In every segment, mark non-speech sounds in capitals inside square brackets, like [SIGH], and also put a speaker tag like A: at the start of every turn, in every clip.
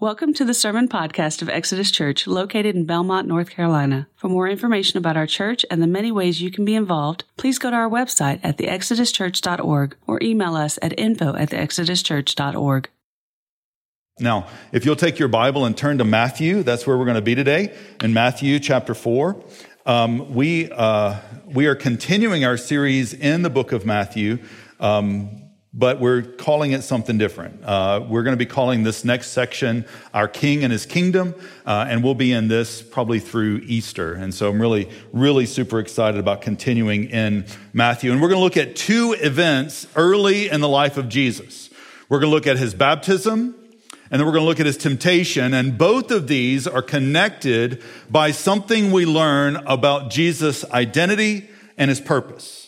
A: Welcome to the Sermon Podcast of Exodus Church, located in Belmont, North Carolina. For more information about our church and the many ways you can be involved, please go to our website at theexoduschurch.org or email us at info at theexoduschurch.org.
B: Now, if you'll take your Bible and turn to Matthew, that's where we're going to be today, in Matthew chapter 4. Um, we, uh, we are continuing our series in the book of Matthew. Um, but we're calling it something different. Uh, we're going to be calling this next section Our King and His Kingdom, uh, and we'll be in this probably through Easter. And so I'm really, really super excited about continuing in Matthew. And we're going to look at two events early in the life of Jesus. We're going to look at His baptism, and then we're going to look at His temptation. And both of these are connected by something we learn about Jesus' identity and His purpose.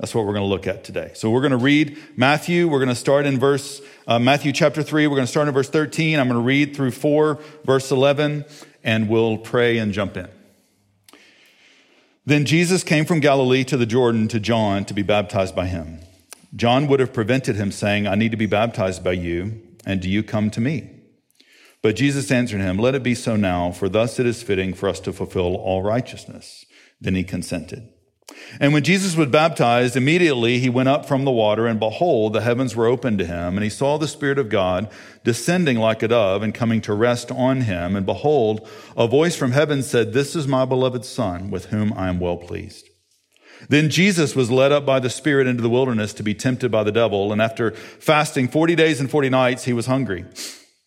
B: That's what we're going to look at today. So we're going to read Matthew. We're going to start in verse, uh, Matthew chapter 3. We're going to start in verse 13. I'm going to read through 4, verse 11, and we'll pray and jump in. Then Jesus came from Galilee to the Jordan to John to be baptized by him. John would have prevented him, saying, I need to be baptized by you, and do you come to me? But Jesus answered him, Let it be so now, for thus it is fitting for us to fulfill all righteousness. Then he consented. And when Jesus was baptized, immediately he went up from the water, and behold, the heavens were opened to him, and he saw the Spirit of God descending like a dove and coming to rest on him. And behold, a voice from heaven said, This is my beloved Son, with whom I am well pleased. Then Jesus was led up by the Spirit into the wilderness to be tempted by the devil, and after fasting 40 days and 40 nights, he was hungry.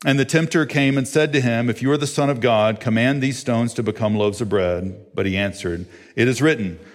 B: And the tempter came and said to him, If you are the Son of God, command these stones to become loaves of bread. But he answered, It is written,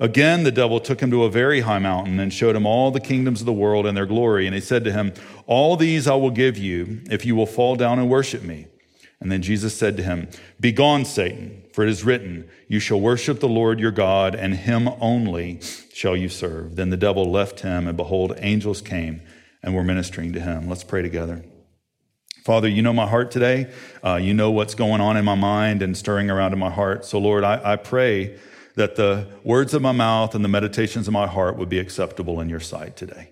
B: Again, the devil took him to a very high mountain and showed him all the kingdoms of the world and their glory. And he said to him, All these I will give you if you will fall down and worship me. And then Jesus said to him, Begone, Satan, for it is written, You shall worship the Lord your God, and him only shall you serve. Then the devil left him, and behold, angels came and were ministering to him. Let's pray together. Father, you know my heart today. Uh, you know what's going on in my mind and stirring around in my heart. So, Lord, I, I pray that the words of my mouth and the meditations of my heart would be acceptable in your sight today.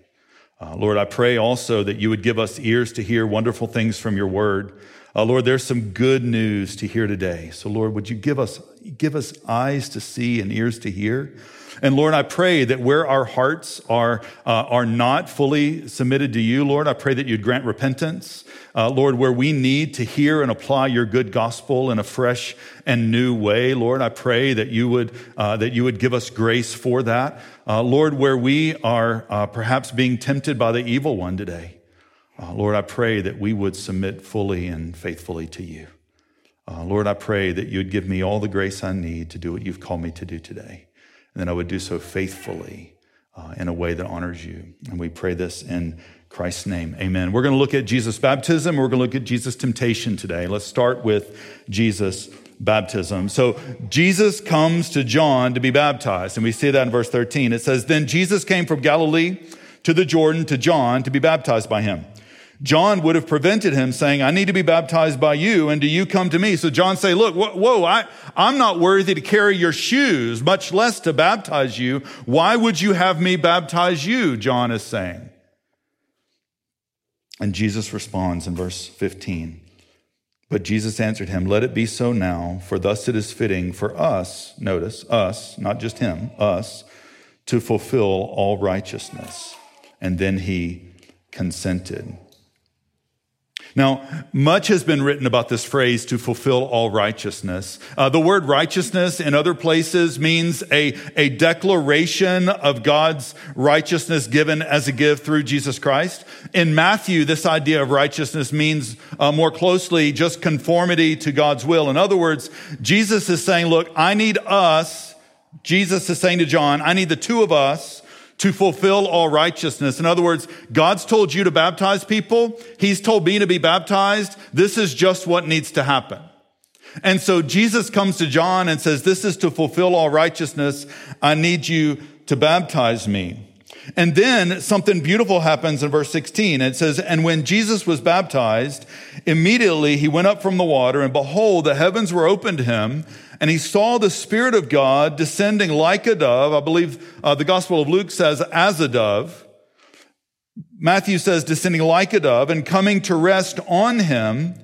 B: Uh, Lord, I pray also that you would give us ears to hear wonderful things from your word. Uh, Lord, there's some good news to hear today. So, Lord, would you give us, give us eyes to see and ears to hear? And Lord, I pray that where our hearts are, uh, are not fully submitted to you, Lord, I pray that you'd grant repentance. Uh, Lord, where we need to hear and apply your good gospel in a fresh and new way, Lord, I pray that you would, uh, that you would give us grace for that. Uh, Lord, where we are uh, perhaps being tempted by the evil one today, uh, Lord, I pray that we would submit fully and faithfully to you. Lord, I pray that you'd give me all the grace I need to do what you've called me to do today and that I would do so faithfully uh, in a way that honors you. And we pray this in Christ's name. Amen. We're going to look at Jesus' baptism. We're going to look at Jesus' temptation today. Let's start with Jesus' baptism. So Jesus comes to John to be baptized, and we see that in verse 13. It says, Then Jesus came from Galilee to the Jordan to John to be baptized by him. John would have prevented him saying, I need to be baptized by you, and do you come to me? So John say, look, whoa, I, I'm not worthy to carry your shoes, much less to baptize you. Why would you have me baptize you? John is saying. And Jesus responds in verse 15. But Jesus answered him, Let it be so now, for thus it is fitting for us, notice, us, not just him, us, to fulfill all righteousness. And then he consented. Now, much has been written about this phrase to fulfill all righteousness. Uh, the word righteousness in other places means a, a declaration of God's righteousness given as a gift through Jesus Christ. In Matthew, this idea of righteousness means uh, more closely just conformity to God's will. In other words, Jesus is saying, look, I need us. Jesus is saying to John, I need the two of us to fulfill all righteousness. In other words, God's told you to baptize people. He's told me to be baptized. This is just what needs to happen. And so Jesus comes to John and says, this is to fulfill all righteousness. I need you to baptize me. And then something beautiful happens in verse 16. It says, And when Jesus was baptized, immediately he went up from the water, and behold, the heavens were opened to him, and he saw the Spirit of God descending like a dove. I believe uh, the Gospel of Luke says, as a dove. Matthew says, descending like a dove, and coming to rest on him.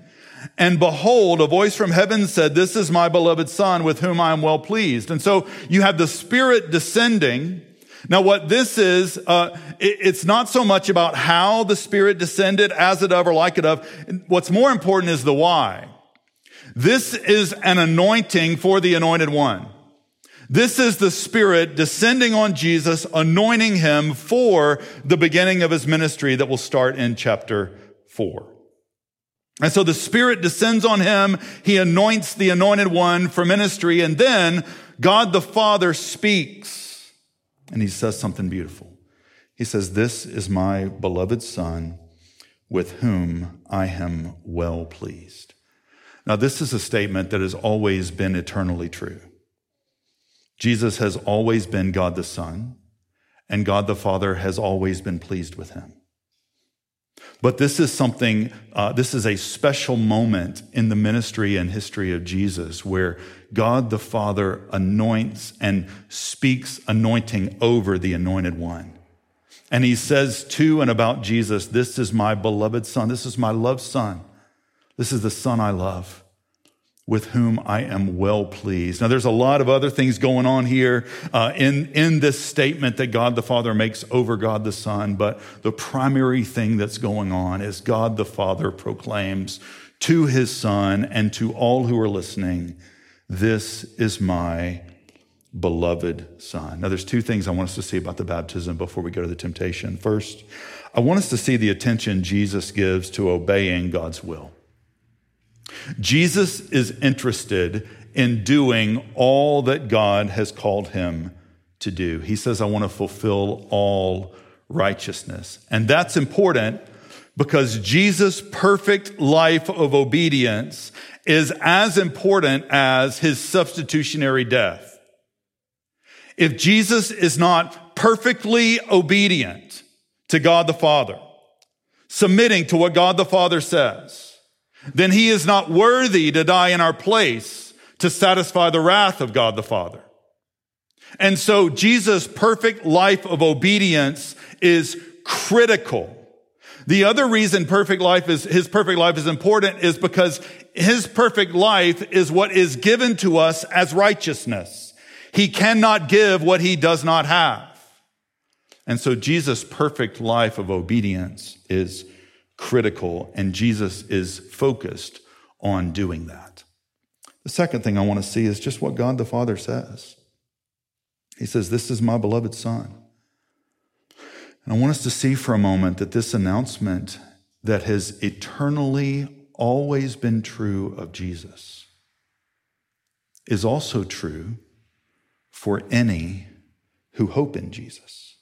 B: And behold, a voice from heaven said, This is my beloved Son with whom I am well pleased. And so you have the Spirit descending. Now, what this is, uh, it, it's not so much about how the Spirit descended as a dove or like a dove. What's more important is the why. This is an anointing for the anointed one. This is the Spirit descending on Jesus, anointing him for the beginning of his ministry that will start in chapter four. And so the Spirit descends on him. He anoints the anointed one for ministry. And then God the Father speaks and he says something beautiful. He says, This is my beloved Son with whom I am well pleased. Now, this is a statement that has always been eternally true. Jesus has always been God the Son, and God the Father has always been pleased with him. But this is something, uh, this is a special moment in the ministry and history of Jesus where God the Father anoints and speaks anointing over the anointed one. And he says to and about Jesus, This is my beloved Son. This is my loved Son. This is the Son I love with whom I am well pleased. Now, there's a lot of other things going on here uh, in, in this statement that God the Father makes over God the Son, but the primary thing that's going on is God the Father proclaims to his Son and to all who are listening, This is my beloved Son. Now, there's two things I want us to see about the baptism before we go to the temptation. First, I want us to see the attention Jesus gives to obeying God's will. Jesus is interested in doing all that God has called him to do. He says, I want to fulfill all righteousness. And that's important because Jesus' perfect life of obedience is as important as his substitutionary death. If Jesus is not perfectly obedient to God the Father, submitting to what God the Father says, then he is not worthy to die in our place to satisfy the wrath of God the Father. And so Jesus' perfect life of obedience is critical. The other reason perfect life is, his perfect life is important is because his perfect life is what is given to us as righteousness. He cannot give what he does not have. And so Jesus' perfect life of obedience is critical, and Jesus is focused on doing that. The second thing I want to see is just what God the Father says. He says, This is my beloved Son. And I want us to see for a moment that this announcement that has eternally always been true of Jesus is also true for any who hope in Jesus.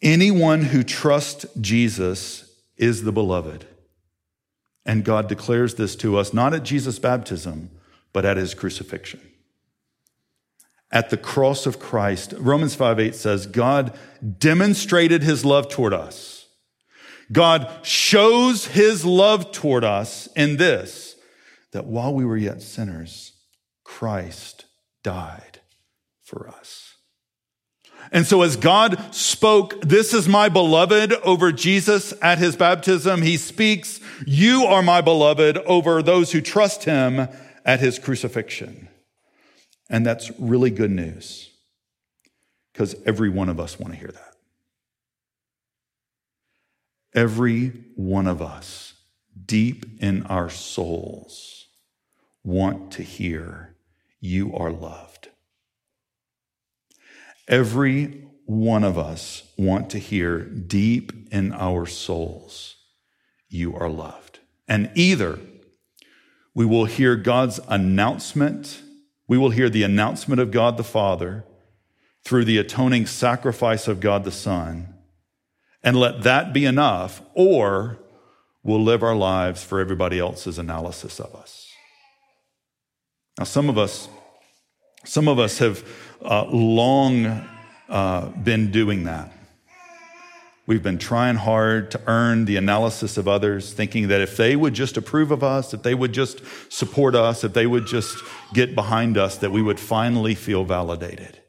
B: Anyone who trusts Jesus is the beloved. And God declares this to us not at Jesus' baptism, but at his crucifixion. At the cross of Christ, Romans 5 8 says, God demonstrated his love toward us. God shows his love toward us in this, that while we were yet sinners, Christ died for us. And so as God spoke, this is my beloved over Jesus at his baptism, he speaks, you are my beloved over those who trust him at his crucifixion. And that's really good news because every one of us want to hear that. Every one of us, deep in our souls, want to hear, you are loved. Every one of us want to hear deep in our souls, you are loved. And either we will hear God's announcement, we will hear the announcement of God the Father through the atoning sacrifice of God the Son, and let that be enough, or we'll live our lives for everybody else's analysis of us. Now, some of us, some of us have uh, long uh, been doing that. We've been trying hard to earn the analysis of others, thinking that if they would just approve of us, if they would just support us, if they would just get behind us, that we would finally feel validated.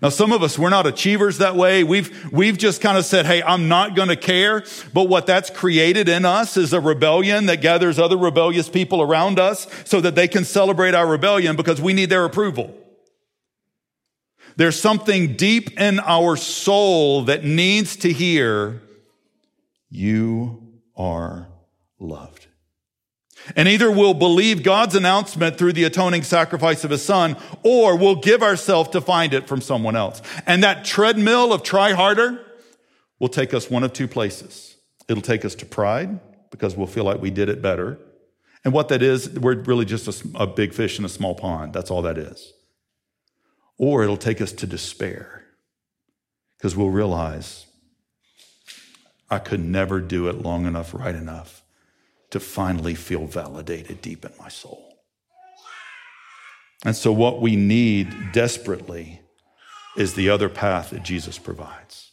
B: Now, some of us, we're not achievers that way. We've, we've just kind of said, Hey, I'm not going to care. But what that's created in us is a rebellion that gathers other rebellious people around us so that they can celebrate our rebellion because we need their approval. There's something deep in our soul that needs to hear, you are loved. And either we'll believe God's announcement through the atoning sacrifice of his son, or we'll give ourselves to find it from someone else. And that treadmill of try harder will take us one of two places. It'll take us to pride because we'll feel like we did it better. And what that is, we're really just a, a big fish in a small pond. That's all that is. Or it'll take us to despair because we'll realize I could never do it long enough, right enough to finally feel validated deep in my soul. And so, what we need desperately is the other path that Jesus provides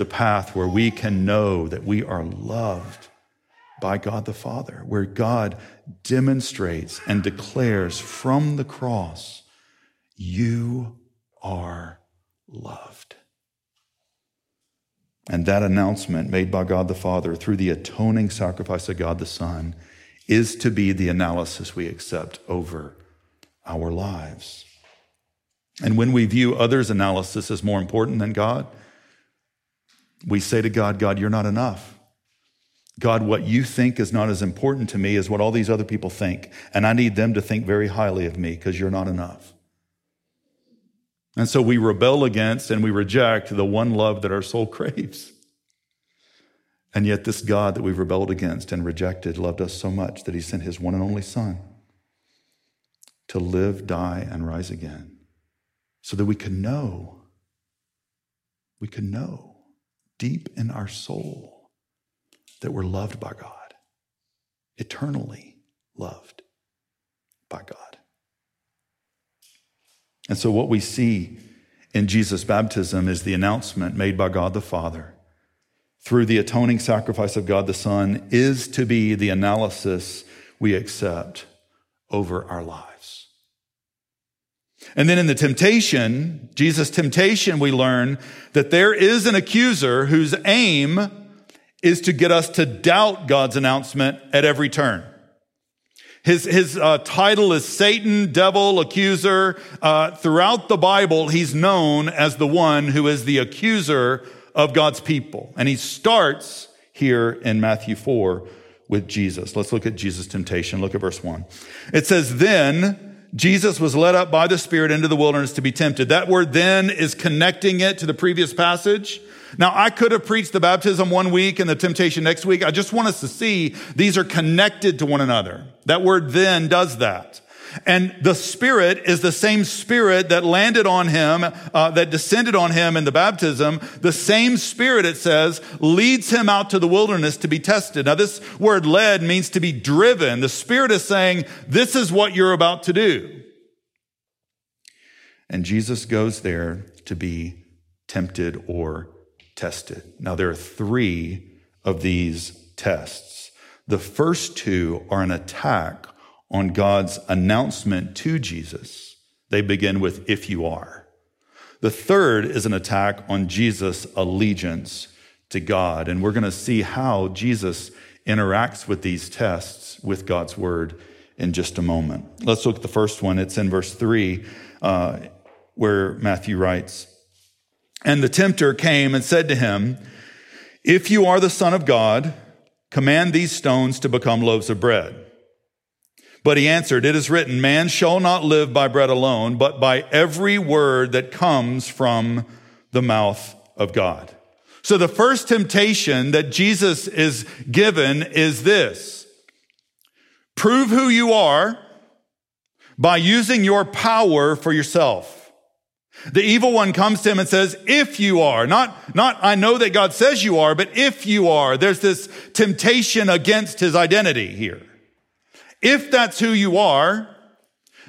B: the path where we can know that we are loved by God the Father, where God demonstrates and declares from the cross, You are loved. And that announcement made by God the Father through the atoning sacrifice of God the Son is to be the analysis we accept over our lives. And when we view others' analysis as more important than God, we say to God, God, you're not enough. God, what you think is not as important to me as what all these other people think. And I need them to think very highly of me because you're not enough. And so we rebel against and we reject the one love that our soul [LAUGHS] craves. And yet, this God that we've rebelled against and rejected loved us so much that he sent his one and only Son to live, die, and rise again so that we can know, we can know deep in our soul that we're loved by God, eternally loved by God. And so, what we see in Jesus' baptism is the announcement made by God the Father through the atoning sacrifice of God the Son is to be the analysis we accept over our lives. And then in the temptation, Jesus' temptation, we learn that there is an accuser whose aim is to get us to doubt God's announcement at every turn. His, his uh, title is Satan, devil, accuser. Uh, throughout the Bible, he's known as the one who is the accuser of God's people. And he starts here in Matthew 4 with Jesus. Let's look at Jesus' temptation. Look at verse 1. It says, Then Jesus was led up by the Spirit into the wilderness to be tempted. That word then is connecting it to the previous passage. Now, I could have preached the baptism one week and the temptation next week. I just want us to see these are connected to one another. That word then does that. And the Spirit is the same Spirit that landed on him, uh, that descended on him in the baptism. The same Spirit, it says, leads him out to the wilderness to be tested. Now, this word led means to be driven. The Spirit is saying, this is what you're about to do. And Jesus goes there to be tempted or tested. Now, there are three of these tests. The first two are an attack on God's announcement to Jesus. They begin with, if you are. The third is an attack on Jesus' allegiance to God. And we're going to see how Jesus interacts with these tests with God's word in just a moment. Let's look at the first one. It's in verse three, uh, where Matthew writes, and the tempter came and said to him, If you are the Son of God, command these stones to become loaves of bread. But he answered, It is written, Man shall not live by bread alone, but by every word that comes from the mouth of God. So the first temptation that Jesus is given is this prove who you are by using your power for yourself. The evil one comes to him and says, if you are, not, not I know that God says you are, but if you are, there's this temptation against his identity here. If that's who you are,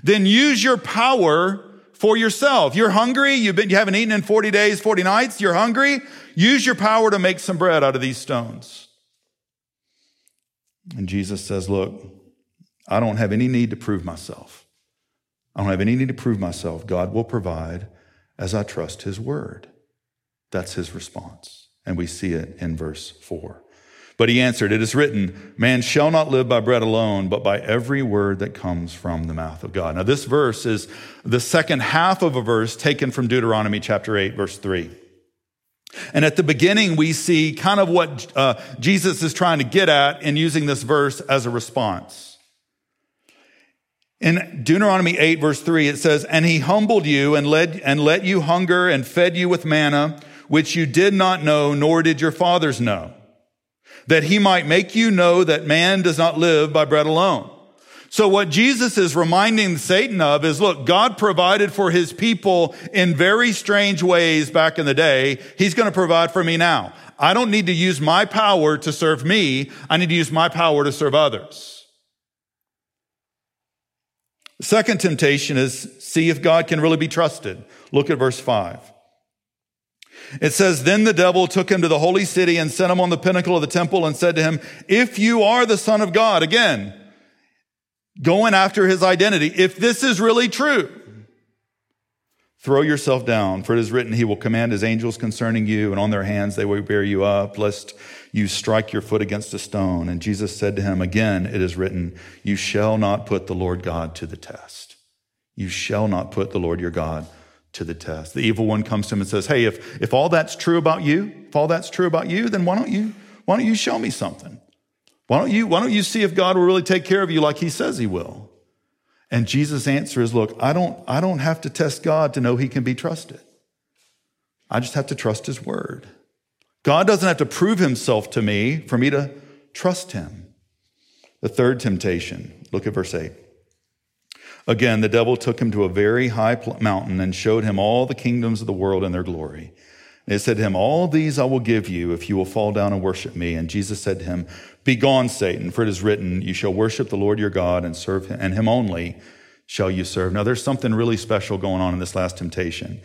B: then use your power for yourself. You're hungry. You've been, you haven't eaten in 40 days, 40 nights. You're hungry. Use your power to make some bread out of these stones. And Jesus says, look, I don't have any need to prove myself. I don't have any need to prove myself. God will provide as I trust his word. That's his response. And we see it in verse 4. But he answered, It is written, Man shall not live by bread alone, but by every word that comes from the mouth of God. Now, this verse is the second half of a verse taken from Deuteronomy chapter 8, verse 3. And at the beginning, we see kind of what uh, Jesus is trying to get at in using this verse as a response. In Deuteronomy 8 verse 3, it says, And he humbled you and led, and let you hunger and fed you with manna, which you did not know, nor did your fathers know, that he might make you know that man does not live by bread alone. So what Jesus is reminding Satan of is, look, God provided for his people in very strange ways back in the day. He's going to provide for me now. I don't need to use my power to serve me. I need to use my power to serve others. Second temptation is see if God can really be trusted. Look at verse 5. It says, Then the devil took him to the holy city and set him on the pinnacle of the temple and said to him, If you are the son of God, again, going after his identity, if this is really true, throw yourself down, for it is written, He will command His angels concerning you, and on their hands they will bear you up, lest you strike your foot against a stone. And Jesus said to him, Again, it is written, You shall not put the Lord God to the test. You shall not put the Lord your God to the test. The evil one comes to him and says, Hey, if, if all that's true about you, if all that's true about you, then why don't you, why don't you show me something? Why don't you, why don't you see if God will really take care of you like he says he will? And Jesus' answer is, look, I don't, I don't have to test God to know he can be trusted. I just have to trust his word. God doesn't have to prove himself to me for me to trust him. The third temptation, look at verse 8. Again, the devil took him to a very high mountain and showed him all the kingdoms of the world and their glory. And it said to him, All these I will give you if you will fall down and worship me. And Jesus said to him, Begone, Satan, for it is written, You shall worship the Lord your God and serve him, and him only shall you serve. Now, there's something really special going on in this last temptation.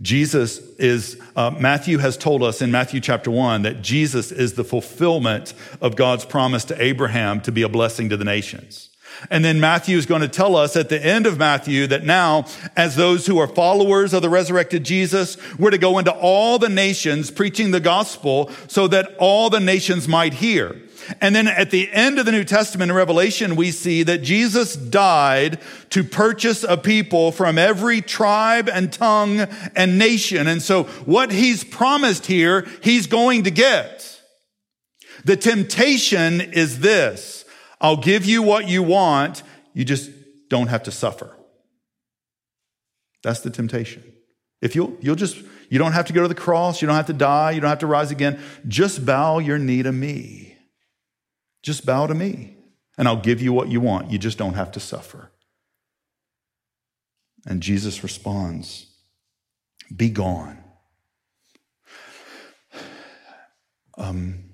B: Jesus is, uh, Matthew has told us in Matthew chapter one that Jesus is the fulfillment of God's promise to Abraham to be a blessing to the nations. And then Matthew is going to tell us at the end of Matthew that now, as those who are followers of the resurrected Jesus, we're to go into all the nations preaching the gospel so that all the nations might hear. And then at the end of the New Testament in Revelation, we see that Jesus died to purchase a people from every tribe and tongue and nation. And so what he's promised here, he's going to get. The temptation is this. I'll give you what you want. You just don't have to suffer. That's the temptation. If you'll, you'll just, you don't have to go to the cross. You don't have to die. You don't have to rise again. Just bow your knee to me. Just bow to me, and I'll give you what you want. You just don't have to suffer. And Jesus responds, Be gone. [SIGHS] Um,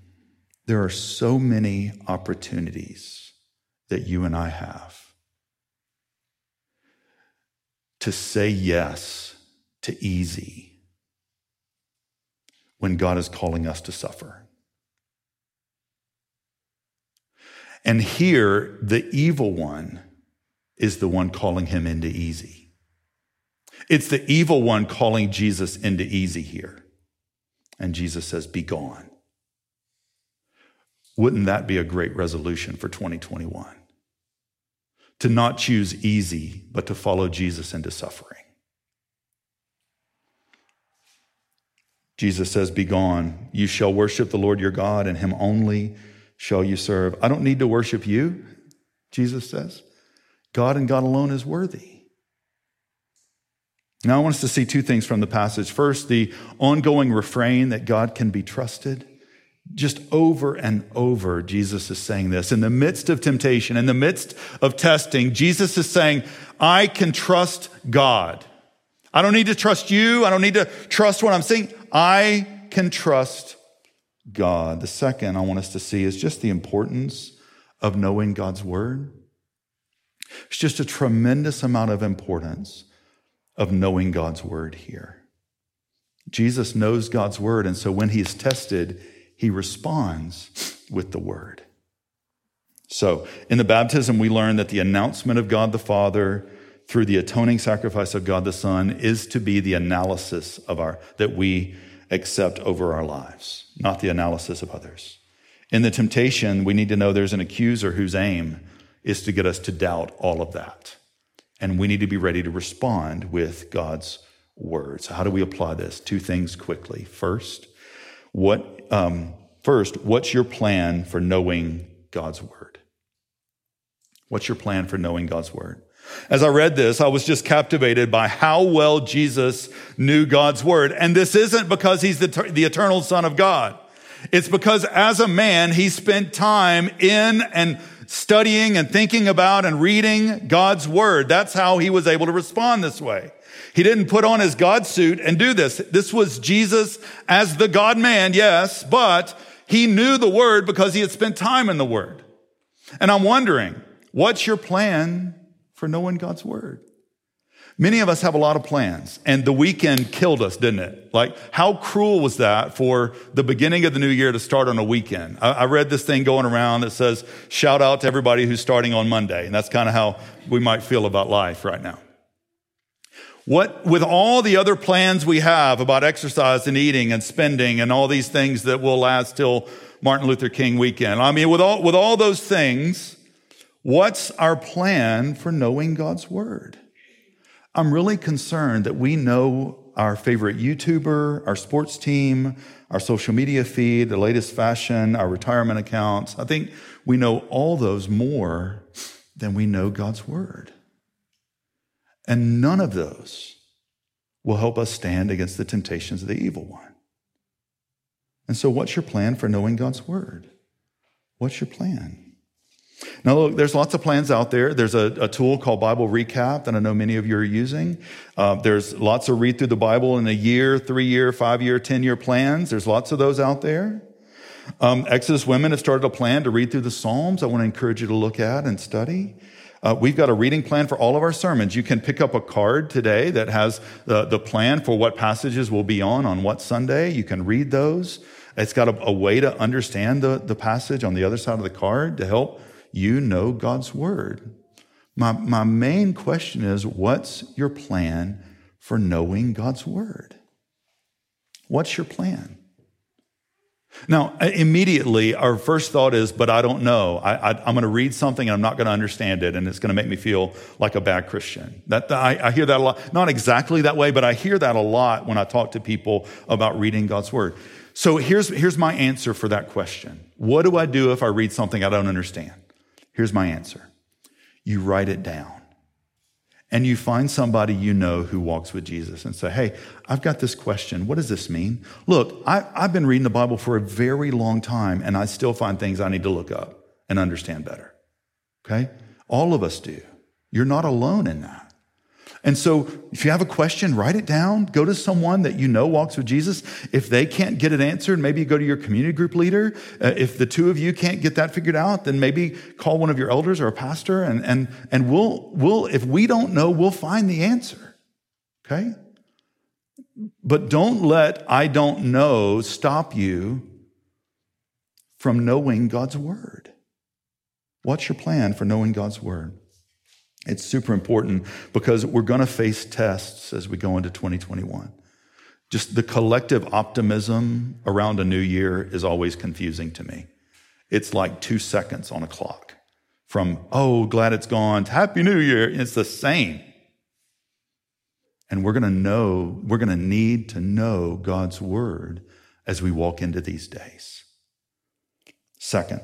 B: there are so many opportunities that you and I have to say yes to easy when God is calling us to suffer. And here, the evil one is the one calling him into easy. It's the evil one calling Jesus into easy here. And Jesus says, Be gone. Wouldn't that be a great resolution for 2021? To not choose easy, but to follow Jesus into suffering. Jesus says, Be gone. You shall worship the Lord your God, and him only shall you serve. I don't need to worship you, Jesus says. God and God alone is worthy. Now, I want us to see two things from the passage. First, the ongoing refrain that God can be trusted. Just over and over, Jesus is saying this. In the midst of temptation, in the midst of testing, Jesus is saying, I can trust God. I don't need to trust you. I don't need to trust what I'm seeing. I can trust God. The second I want us to see is just the importance of knowing God's word. It's just a tremendous amount of importance of knowing God's word here. Jesus knows God's word, and so when he's tested, he responds with the word. So, in the baptism, we learn that the announcement of God the Father through the atoning sacrifice of God the Son is to be the analysis of our that we accept over our lives, not the analysis of others. In the temptation, we need to know there's an accuser whose aim is to get us to doubt all of that. And we need to be ready to respond with God's words. How do we apply this? Two things quickly. First, what um, first, what's your plan for knowing God's word? What's your plan for knowing God's word? As I read this, I was just captivated by how well Jesus knew God's word. And this isn't because he's the, the eternal son of God. It's because as a man, he spent time in and studying and thinking about and reading God's word. That's how he was able to respond this way. He didn't put on his God suit and do this. This was Jesus as the God man, yes, but he knew the word because he had spent time in the word. And I'm wondering, what's your plan for knowing God's word. Many of us have a lot of plans, and the weekend killed us, didn't it? Like, how cruel was that for the beginning of the new year to start on a weekend? I, I read this thing going around that says, shout out to everybody who's starting on Monday. And that's kind of how we might feel about life right now. What, with all the other plans we have about exercise and eating and spending and all these things that will last till Martin Luther King weekend. I mean, with all, with all those things, What's our plan for knowing God's word? I'm really concerned that we know our favorite YouTuber, our sports team, our social media feed, the latest fashion, our retirement accounts. I think we know all those more than we know God's word. And none of those will help us stand against the temptations of the evil one. And so, what's your plan for knowing God's word? What's your plan? Now, look, there's lots of plans out there. There's a, a, tool called Bible Recap that I know many of you are using. Uh, there's lots of read through the Bible in a year, three year, five year, 10 year plans. There's lots of those out there. Um, Exodus Women have started a plan to read through the Psalms. I want to encourage you to look at and study. Uh, we've got a reading plan for all of our sermons. You can pick up a card today that has the, the plan for what passages will be on on what Sunday. You can read those. It's got a, a way to understand the, the passage on the other side of the card to help you know God's word. My, my main question is what's your plan for knowing God's word? What's your plan? Now, uh, immediately, our first thought is, but I don't know. I, am going to read something and I'm not going to understand it, and it's going to make me feel like a bad Christian. That, I, I hear that a lot. Not exactly that way, but I hear that a lot when I talk to people about reading God's Word. So here's, here's my answer for that question What do I do if I read something I don't understand? Here's my answer you write it down. And you find somebody you know who walks with Jesus and say, Hey, I've got this question. What does this mean? Look, I, have been reading the Bible for a very long time, and I still find things I need to look up and understand better. Okay? All of us do. You're not alone in that. And so if you have a question, write it down. Go to someone that you know walks with Jesus. If they can't get it answered, maybe go to your community group leader. Uh, if the two of you can't get that figured out, then maybe call one of your elders or a pastor and, and, and we'll, we'll, if we don't know, we'll find the answer. Okay? But don't let I don't know stop you from knowing God's word. What's your plan for knowing God's word? It's super important because we're going to face tests as we go into 2021. Just the collective optimism around a new year is always confusing to me. It's like two seconds on a clock from, oh, glad it's gone, Happy New Year. It's the same. And we're going to know, we're going to need to know God's word as we walk into these days. Second,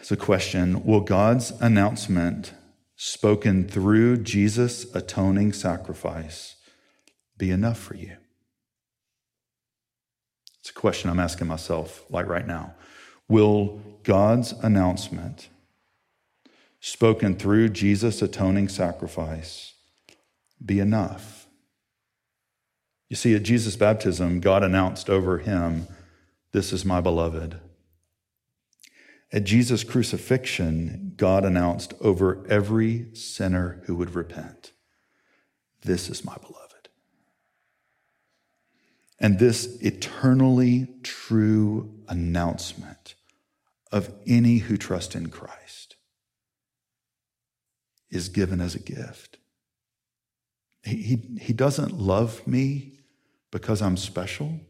B: it's a question Will God's announcement spoken through Jesus' atoning sacrifice be enough for you? It's a question I'm asking myself, like right now. Will God's announcement spoken through Jesus' atoning sacrifice be enough? You see, at Jesus' baptism, God announced over him, This is my beloved. At Jesus' crucifixion, God announced over every sinner who would repent, This is my beloved. And this eternally true announcement of any who trust in Christ is given as a gift. He, he, he doesn't love me because I'm special.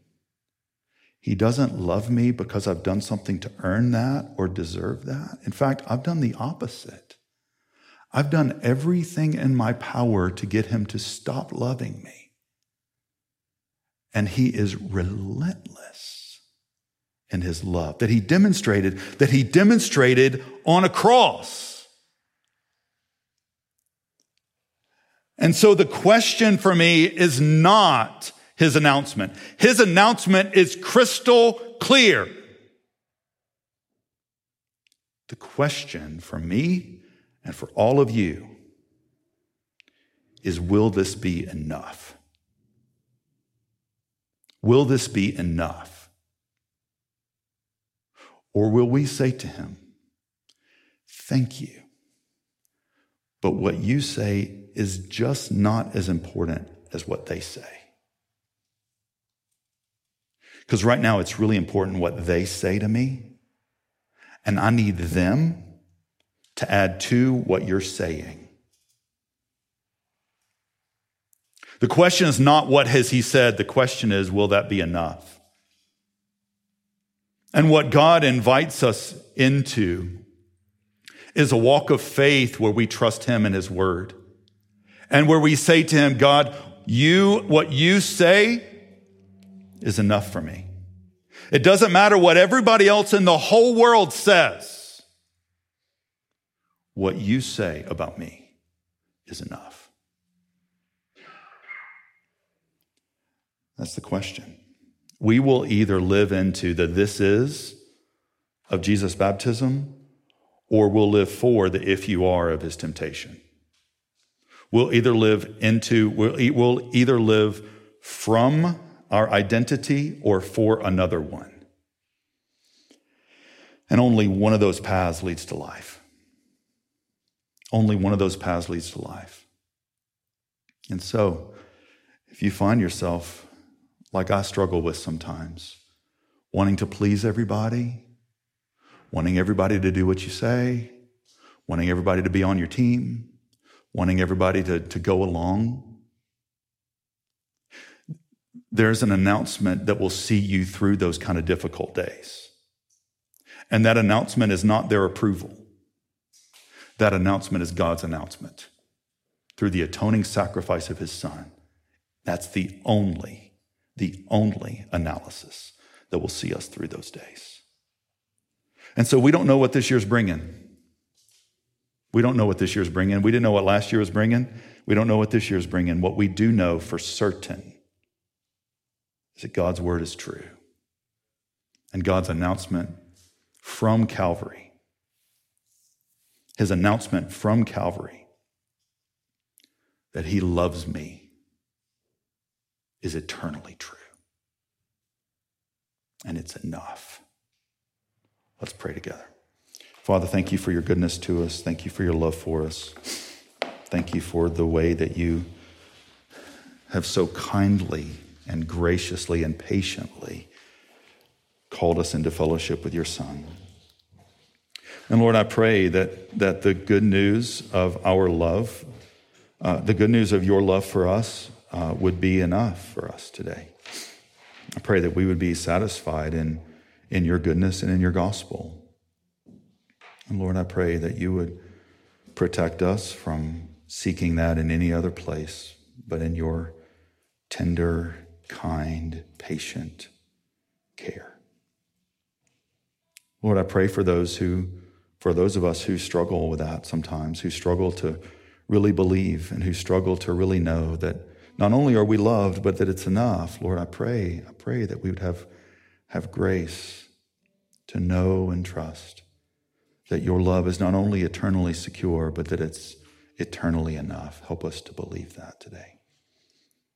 B: He doesn't love me because I've done something to earn that or deserve that. In fact, I've done the opposite. I've done everything in my power to get him to stop loving me. And he is relentless in his love that he demonstrated, that he demonstrated on a cross. And so the question for me is not his announcement. His announcement is crystal clear. The question for me and for all of you is will this be enough? Will this be enough? Or will we say to him, Thank you, but what you say is just not as important as what they say? Because right now it's really important what they say to me. And I need them to add to what you're saying. The question is not what has he said. The question is, will that be enough? And what God invites us into is a walk of faith where we trust him and his word. And where we say to him, God, you, what you say is enough for me. It doesn't matter what everybody else in the whole world says. What you say about me is enough. That's the question. We will either live into the this is of Jesus' baptism, or we'll live for the if you are of his temptation. We'll either live into, we'll, either live from our identity or for another one. And only one of those paths leads to life. Only one of those paths leads to life. And so, if you find yourself like I struggle with sometimes, wanting to please everybody, wanting everybody to do what you say, wanting everybody to be on your team, wanting everybody to, to go along, there's an announcement that will see you through those kind of difficult days. And that announcement is not their approval. That announcement is God's announcement through the atoning sacrifice of his son. That's the only, the only analysis that will see us through those days. And so we don't know what this year's bringing. We don't know what this year's bringing. We didn't know what last year was bringing. We don't know what this year's bringing. What we do know for certain is that God's word is true. And God's announcement from Calvary, his announcement from Calvary that he loves me is eternally true. And it's enough. Let's pray together. Father, thank you for your goodness to us. Thank you for your love for us. Thank you for the way that you have so kindly and graciously and patiently called us into fellowship with your Son. And Lord, I pray that, that the good news of our love, uh, the good news of your love for us, uh, would be enough for us today. I pray that we would be satisfied in, in your goodness and in your gospel. And Lord, I pray that you would protect us from seeking that in any other place, but in your tender kind, patient care. Lord, I pray for those who, for those of us who struggle with that sometimes, who struggle to really believe and who struggle to really know that not only are we loved, but that it's enough. Lord, I pray, I pray that we would have, have grace to know and trust that your love is not only eternally secure, but that it's, eternally enough. Help us to believe that today.